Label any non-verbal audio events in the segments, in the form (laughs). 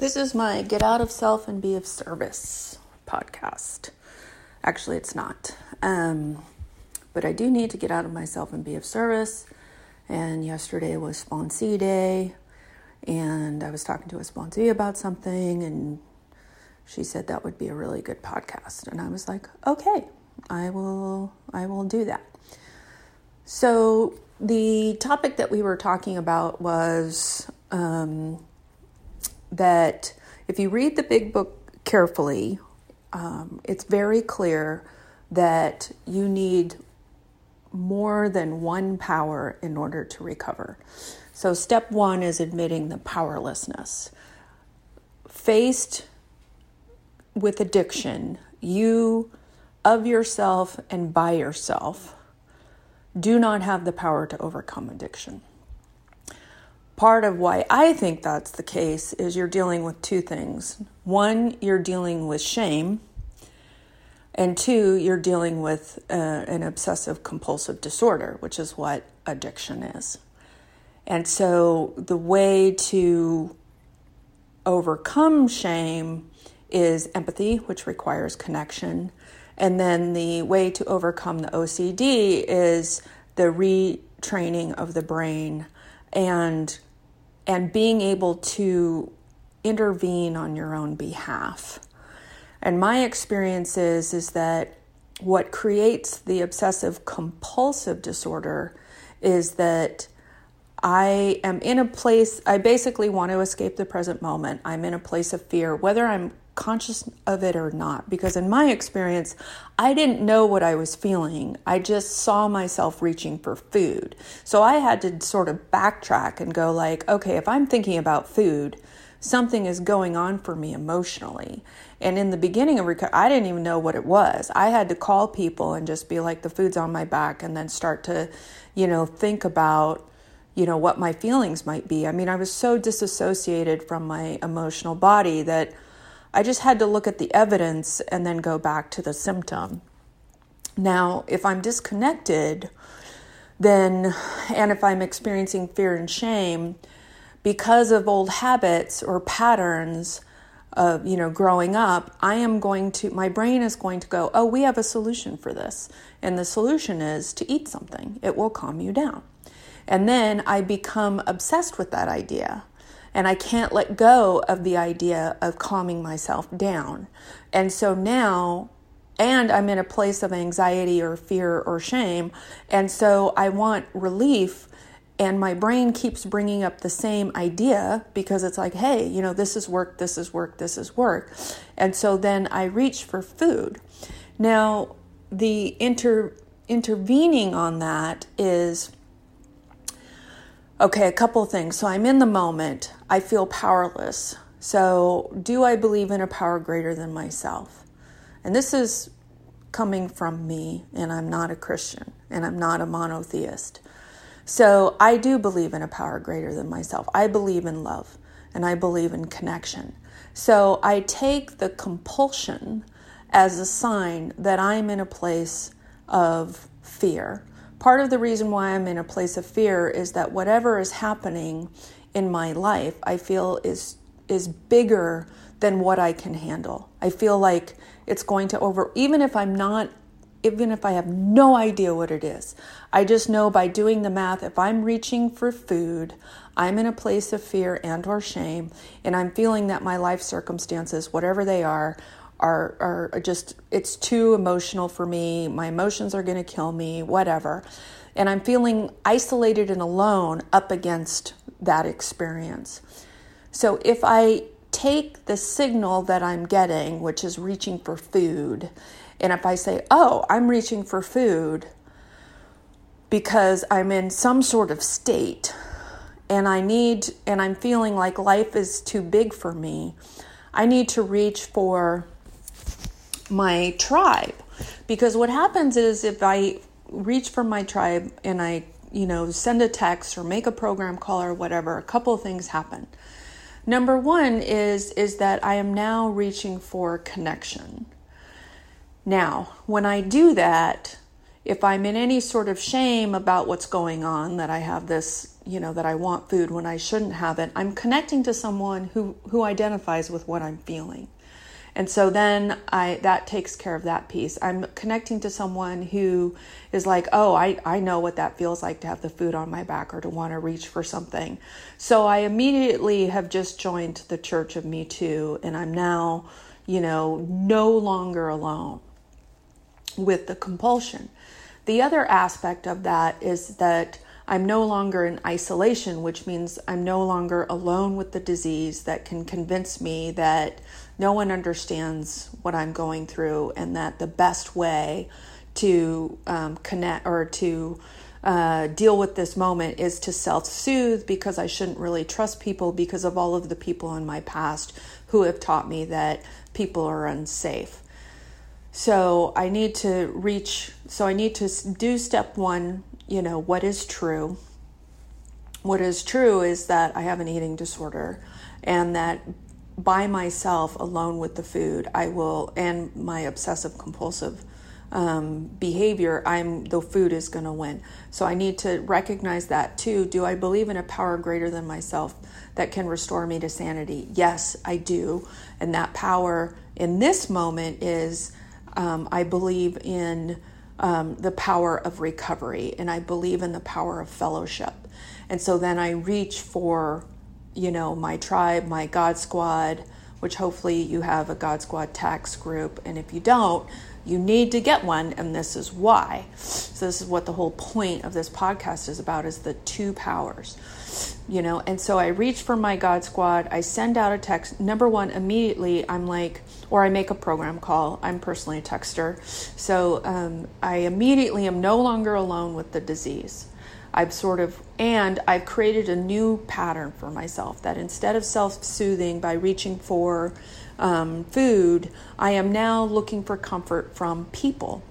This is my Get Out of Self and Be of Service podcast. Actually, it's not. Um, but I do need to get out of myself and be of service. And yesterday was sponsee day, and I was talking to a sponsee about something, and she said that would be a really good podcast. And I was like, okay, I will, I will do that. So the topic that we were talking about was um, that if you read the big book carefully, um, it's very clear that you need more than one power in order to recover. So, step one is admitting the powerlessness. Faced with addiction, you of yourself and by yourself do not have the power to overcome addiction part of why I think that's the case is you're dealing with two things. One, you're dealing with shame, and two, you're dealing with uh, an obsessive compulsive disorder, which is what addiction is. And so the way to overcome shame is empathy, which requires connection. And then the way to overcome the OCD is the retraining of the brain and and being able to intervene on your own behalf. And my experience is, is that what creates the obsessive compulsive disorder is that I am in a place, I basically want to escape the present moment. I'm in a place of fear, whether I'm conscious of it or not because in my experience I didn't know what I was feeling. I just saw myself reaching for food. So I had to sort of backtrack and go like, okay, if I'm thinking about food, something is going on for me emotionally. And in the beginning of recovery, I didn't even know what it was. I had to call people and just be like, the food's on my back, and then start to, you know, think about, you know, what my feelings might be. I mean, I was so disassociated from my emotional body that I just had to look at the evidence and then go back to the symptom. Now, if I'm disconnected, then, and if I'm experiencing fear and shame because of old habits or patterns of, you know, growing up, I am going to, my brain is going to go, oh, we have a solution for this. And the solution is to eat something, it will calm you down. And then I become obsessed with that idea and I can't let go of the idea of calming myself down. And so now, and I'm in a place of anxiety or fear or shame, and so I want relief. And my brain keeps bringing up the same idea because it's like, hey, you know, this is work, this is work, this is work. And so then I reach for food. Now, the inter, intervening on that is Okay, a couple things. So I'm in the moment. I feel powerless. So, do I believe in a power greater than myself? And this is coming from me, and I'm not a Christian, and I'm not a monotheist. So, I do believe in a power greater than myself. I believe in love, and I believe in connection. So, I take the compulsion as a sign that I'm in a place of fear part of the reason why I'm in a place of fear is that whatever is happening in my life, I feel is is bigger than what I can handle. I feel like it's going to over even if I'm not even if I have no idea what it is. I just know by doing the math if I'm reaching for food, I'm in a place of fear and or shame and I'm feeling that my life circumstances whatever they are are are just it's too emotional for me. My emotions are going to kill me, whatever. And I'm feeling isolated and alone up against that experience. So if I take the signal that I'm getting, which is reaching for food, and if I say, "Oh, I'm reaching for food because I'm in some sort of state and I need and I'm feeling like life is too big for me." I need to reach for my tribe. Because what happens is if I reach for my tribe and I, you know, send a text or make a program call or whatever, a couple things happen. Number one is is that I am now reaching for connection. Now, when I do that, if I'm in any sort of shame about what's going on, that I have this, you know, that I want food when I shouldn't have it, I'm connecting to someone who, who identifies with what I'm feeling. And so then I that takes care of that piece. I'm connecting to someone who is like, "Oh, I I know what that feels like to have the food on my back or to want to reach for something." So I immediately have just joined the church of Me Too and I'm now, you know, no longer alone with the compulsion. The other aspect of that is that I'm no longer in isolation, which means I'm no longer alone with the disease that can convince me that no one understands what I'm going through and that the best way to um, connect or to uh, deal with this moment is to self soothe because I shouldn't really trust people because of all of the people in my past who have taught me that people are unsafe. So I need to reach, so I need to do step one, you know, what is true. What is true is that I have an eating disorder and that by myself, alone with the food, I will, and my obsessive compulsive um, behavior, I'm the food is going to win. So I need to recognize that too. Do I believe in a power greater than myself that can restore me to sanity? Yes, I do. And that power in this moment is um, I believe in um, the power of recovery and I believe in the power of fellowship. And so then I reach for, you know, my tribe, my God squad, which hopefully you have a God squad tax group. And if you don't, you need to get one, and this is why. So this is what the whole point of this podcast is about: is the two powers, you know. And so I reach for my God Squad. I send out a text. Number one, immediately I'm like, or I make a program call. I'm personally a texter, so um, I immediately am no longer alone with the disease. I've sort of, and I've created a new pattern for myself that instead of self soothing by reaching for um, food, I am now looking for comfort from people.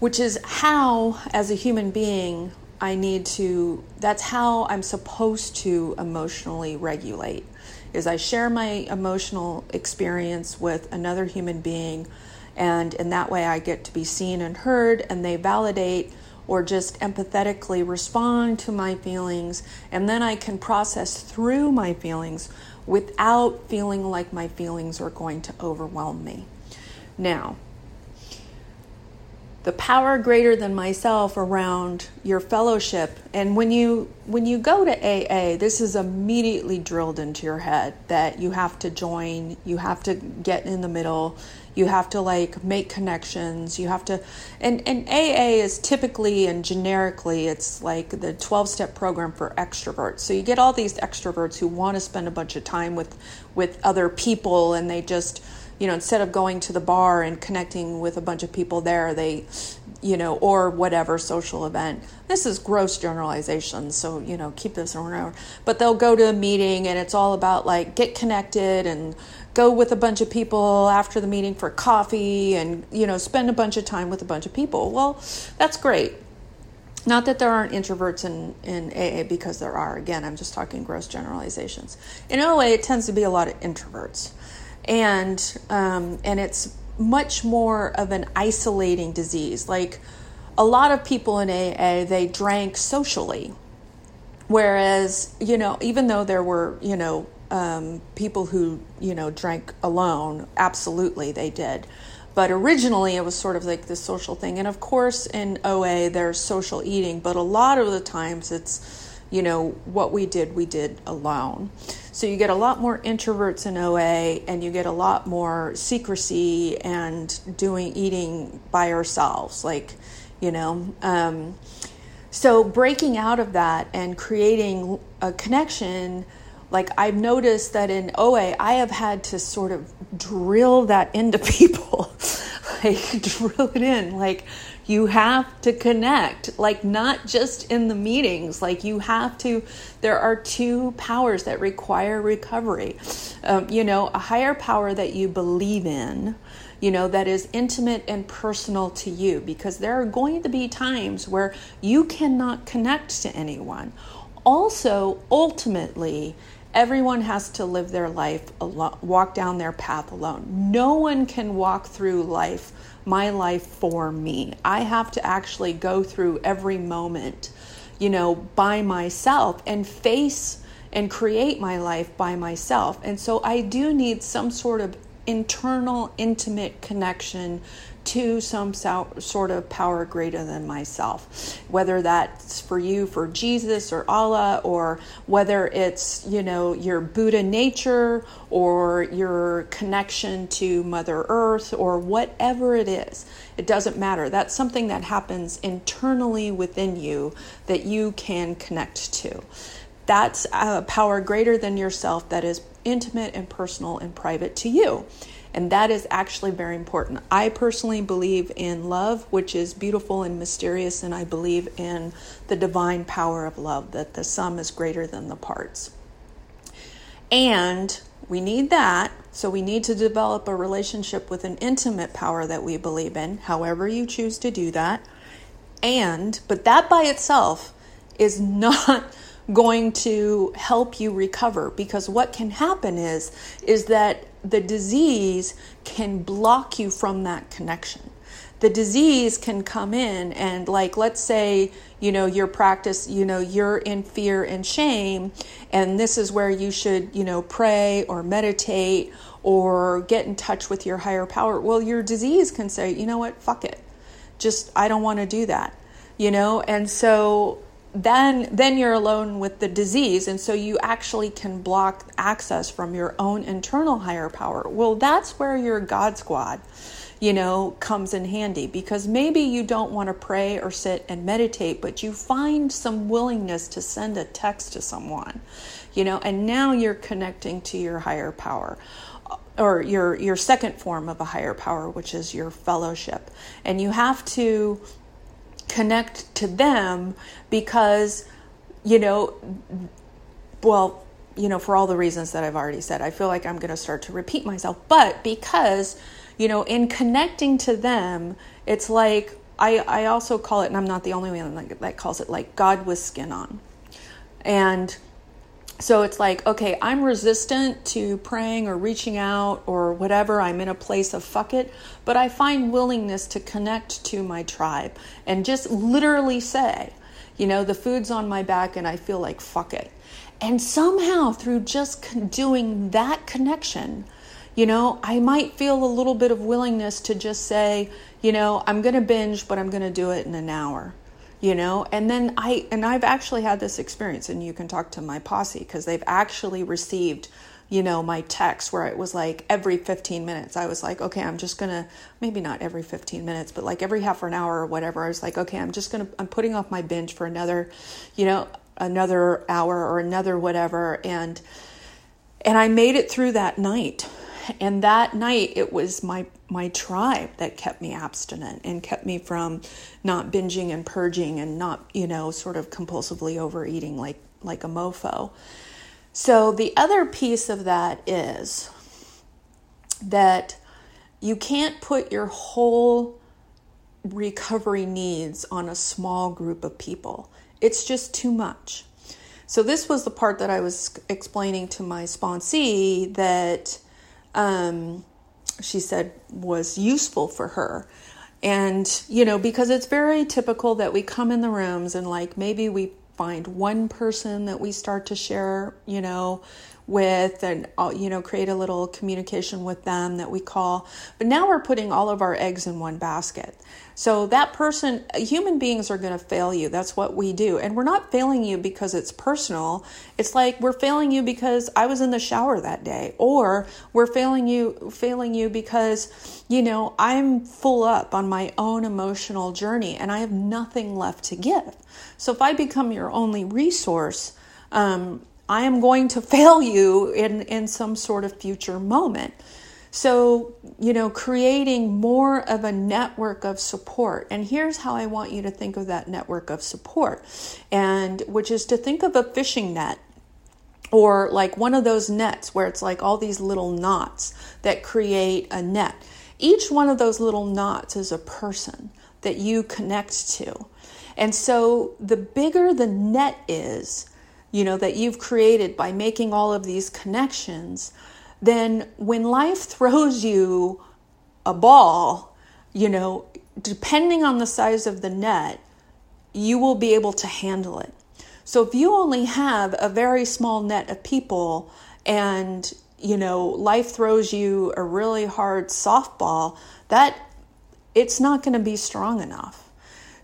Which is how, as a human being, I need to, that's how I'm supposed to emotionally regulate. Is I share my emotional experience with another human being, and in that way I get to be seen and heard, and they validate or just empathetically respond to my feelings, and then I can process through my feelings without feeling like my feelings are going to overwhelm me. Now, the power greater than myself around your fellowship. And when you when you go to AA this is immediately drilled into your head that you have to join you have to get in the middle you have to like make connections you have to and and AA is typically and generically it's like the 12 step program for extroverts. So you get all these extroverts who want to spend a bunch of time with with other people and they just you know, instead of going to the bar and connecting with a bunch of people there, they, you know, or whatever social event. This is gross generalization, so, you know, keep this around. But they'll go to a meeting and it's all about like get connected and go with a bunch of people after the meeting for coffee and, you know, spend a bunch of time with a bunch of people. Well, that's great. Not that there aren't introverts in, in AA because there are. Again, I'm just talking gross generalizations. In OA, it tends to be a lot of introverts and um, and it's much more of an isolating disease. Like a lot of people in AA, they drank socially, whereas you know, even though there were you know um, people who you know drank alone, absolutely they did. But originally, it was sort of like this social thing. And of course, in OA, there's social eating, but a lot of the times it's you know, what we did, we did alone. So you get a lot more introverts in OA and you get a lot more secrecy and doing eating by ourselves, like, you know. Um, so breaking out of that and creating a connection, like I've noticed that in OA, I have had to sort of drill that into (laughs) people, like drill it in, like you have to connect, like not just in the meetings. Like you have to, there are two powers that require recovery. Um, you know, a higher power that you believe in, you know, that is intimate and personal to you, because there are going to be times where you cannot connect to anyone. Also, ultimately, Everyone has to live their life alone, walk down their path alone. No one can walk through life, my life for me. I have to actually go through every moment, you know, by myself and face and create my life by myself. And so I do need some sort of internal, intimate connection to some sort of power greater than myself. Whether that's for you, for Jesus or Allah, or whether it's, you know, your Buddha nature or your connection to Mother Earth or whatever it is. It doesn't matter. That's something that happens internally within you that you can connect to. That's a power greater than yourself that is intimate and personal and private to you. And that is actually very important. I personally believe in love, which is beautiful and mysterious, and I believe in the divine power of love, that the sum is greater than the parts. And we need that. So we need to develop a relationship with an intimate power that we believe in, however you choose to do that. And, but that by itself is (laughs) not going to help you recover. Because what can happen is is that the disease can block you from that connection. The disease can come in and like let's say you know your practice you know you're in fear and shame and this is where you should you know pray or meditate or get in touch with your higher power. Well your disease can say you know what? Fuck it. Just i don't want to do that. You know? And so then then you're alone with the disease and so you actually can block access from your own internal higher power. Well that's where your god squad you know comes in handy because maybe you don't want to pray or sit and meditate but you find some willingness to send a text to someone you know and now you're connecting to your higher power or your your second form of a higher power which is your fellowship. And you have to connect to them because, you know, well, you know, for all the reasons that I've already said, I feel like I'm going to start to repeat myself. But because, you know, in connecting to them, it's like I, I also call it, and I'm not the only one that calls it like God with skin on. And so it's like, okay, I'm resistant to praying or reaching out or whatever. I'm in a place of fuck it, but I find willingness to connect to my tribe and just literally say, you know, the food's on my back and I feel like fuck it. And somehow through just doing that connection, you know, I might feel a little bit of willingness to just say, you know, I'm going to binge, but I'm going to do it in an hour you know? And then i and i've actually had this experience and you can talk to my posse because they've actually received you know my text where it was like every 15 minutes i was like okay i'm just gonna maybe not every 15 minutes but like every half an hour or whatever i was like okay i'm just gonna i'm putting off my binge for another you know another hour or another whatever and and i made it through that night. And that night it was my my tribe that kept me abstinent and kept me from not binging and purging and not you know sort of compulsively overeating like like a mofo. So the other piece of that is that you can't put your whole recovery needs on a small group of people. It's just too much. So this was the part that i was explaining to my sponsee that um, she said was useful for her. And, you know, because it's very typical that we come in the rooms and like maybe we find one person that we start to share, you know, with and you know create a little communication with them that we call but now we're putting all of our eggs in one basket. So that person human beings are going to fail you. That's what we do. And we're not failing you because it's personal. It's like we're failing you because i was in the shower that day or we're failing you failing you because you know i'm full up on my own emotional journey and i have nothing left to give. So if i become your only resource um, I am going to fail you in, in some sort of future moment. So, you know, creating more of a network of support. And here's how I want you to think of that network of support. And which is to think of a fishing net or like one of those nets where it's like all these little knots that create a net. Each one of those little knots is a person that you connect to. And so the bigger the net is, you know, that you've created by making all of these connections, then when life (laughs) throws you a ball, you know, depending on the size of the net, you will be able to handle it. So if you only have a very small net of people and you know life throws you a really hard softball, that it's not going to be strong enough.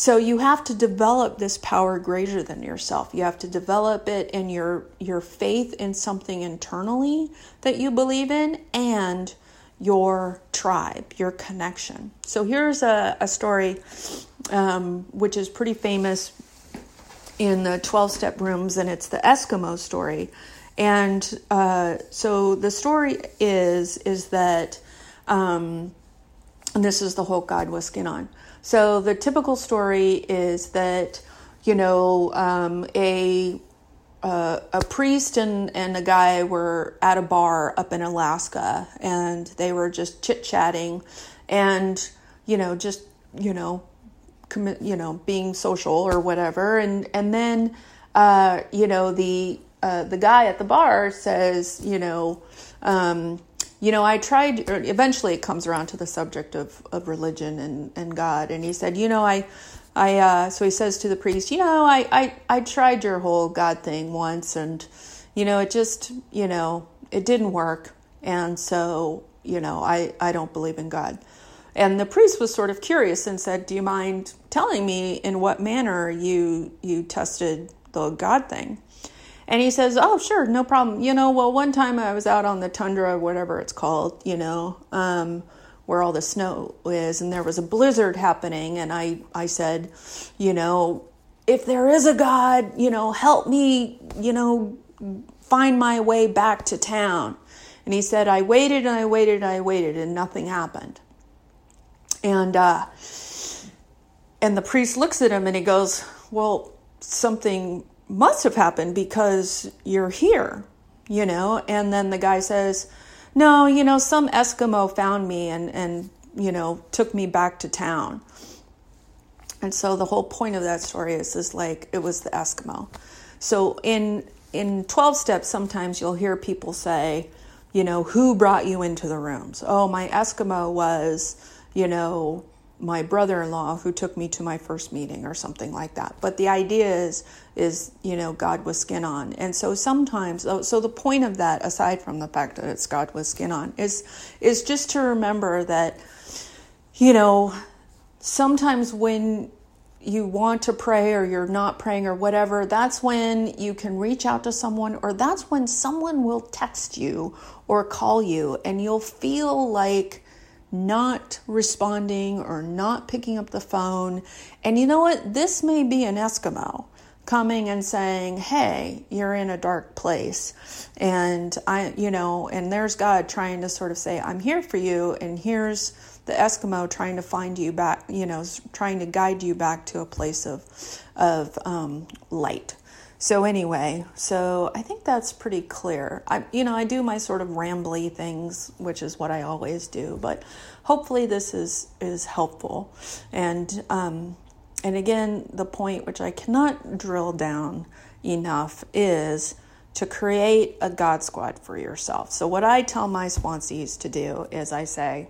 So you have to develop this power greater than yourself. You have to develop it in your your faith in something internally that you believe in and your tribe, your connection. So here's a, a story um, which is pretty famous in the 12 step rooms, and it's the Eskimo story. And uh, so the story is is that, um, and this is the whole God with skin on. So the typical story is that you know um, a uh, a priest and, and a guy were at a bar up in Alaska and they were just chit chatting and, you know, just, you know, you know, being social or whatever. And, and then, uh, you know, the, uh, the guy at the bar says, you know, um, you know, I tried, eventually it comes around to the subject of, of religion and, and God. And he said, you know, I, I uh, so he says to the priest, you know, I, I I tried your whole God thing once, and you know, it just you know it didn't work, and so you know, I I don't believe in God. And the priest was sort of curious and said, "Do you mind telling me in what manner you you tested the God thing?" And he says, "Oh, sure, no problem. You know, well, one time I was out on the tundra, whatever it's called, you know." Um, where all the snow is, and there was a blizzard happening. And I, I said, you know, if there is a God, you know, help me, you know, find my way back to town. And he said, I waited and I waited and I waited, and nothing happened. And uh, and the priest looks at him and he goes, Well, something must have happened because you're here, you know? And then the guy says, no, you know, some Eskimo found me and, and, you know, took me back to town. And so the whole point of that story is, is like it was the Eskimo. So in in 12 steps sometimes you'll hear people say, you know, who brought you into the rooms? Oh, my Eskimo was, you know, my brother-in-law who took me to my first meeting or something like that. But the idea is is you know god with skin on. And so sometimes so the point of that aside from the fact that it's god with skin on is is just to remember that you know sometimes when you want to pray or you're not praying or whatever that's when you can reach out to someone or that's when someone will text you or call you and you'll feel like not responding or not picking up the phone. And you know what? This may be an Eskimo coming and saying, "Hey, you're in a dark place." And I, you know, and there's God trying to sort of say, "I'm here for you." And here's the Eskimo trying to find you back, you know, trying to guide you back to a place of of um, light. So anyway, so I think that's pretty clear. I you know, I do my sort of rambly things, which is what I always do, but hopefully this is is helpful. And um and again, the point which I cannot drill down enough is to create a God squad for yourself. So what I tell my sponsees to do is I say,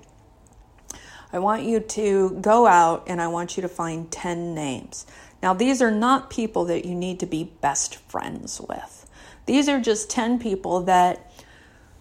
I want you to go out and I want you to find 10 names. Now, these are not people that you need to be best friends with. These are just 10 people that,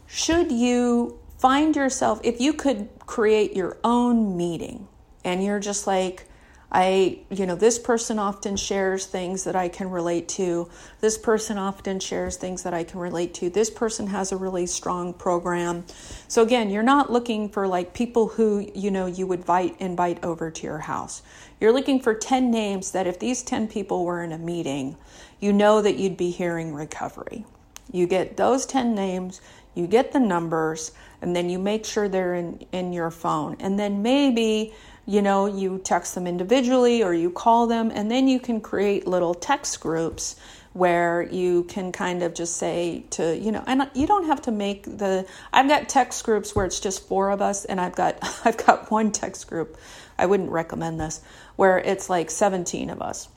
should you find yourself, if you could create your own meeting and you're just like, I, you know, this person often shares things that I can relate to. This person often shares things that I can relate to. This person has a really strong program. So again, you're not looking for like people who, you know, you would invite invite over to your house. You're looking for 10 names that if these 10 people were in a meeting, you know that you'd be hearing recovery. You get those 10 names, you get the numbers, and then you make sure they're in, in your phone. And then maybe you know, you text them individually or you call them, and then you can create little text groups where you can kind of just say to, you know, and you don't have to make the I've got text groups where it's just four of us and I've got (laughs) I've got one text group. I wouldn't recommend this where it's like 17 of us.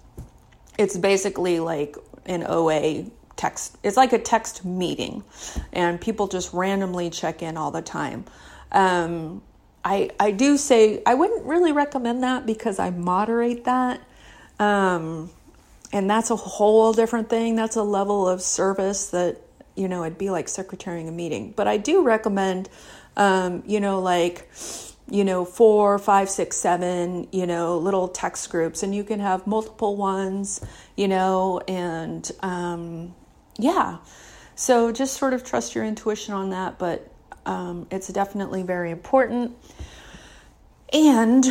It's basically like an OA text. It's like a text meeting, and people just randomly check in all the time. Um, I I do say I wouldn't really recommend that because I moderate that. Um, and that's a whole different thing. That's a level of service that you know it'd be like secretarying a meeting. But I do recommend, um, you know, like you know four, five, six, seven, you know, little text groups, and you can have multiple ones, you know, and um, yeah. So just sort of trust your intuition on that, but um, it's definitely very important. And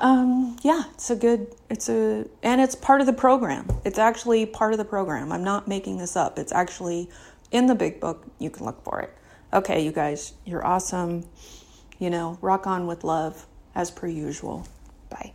um, yeah it's a good it's a and it's part of the program. It's actually part of the program. I'm not making this up. It's actually in the big book. You can look for it. Okay you guys you're awesome. You know rock on with love as per usual. Bye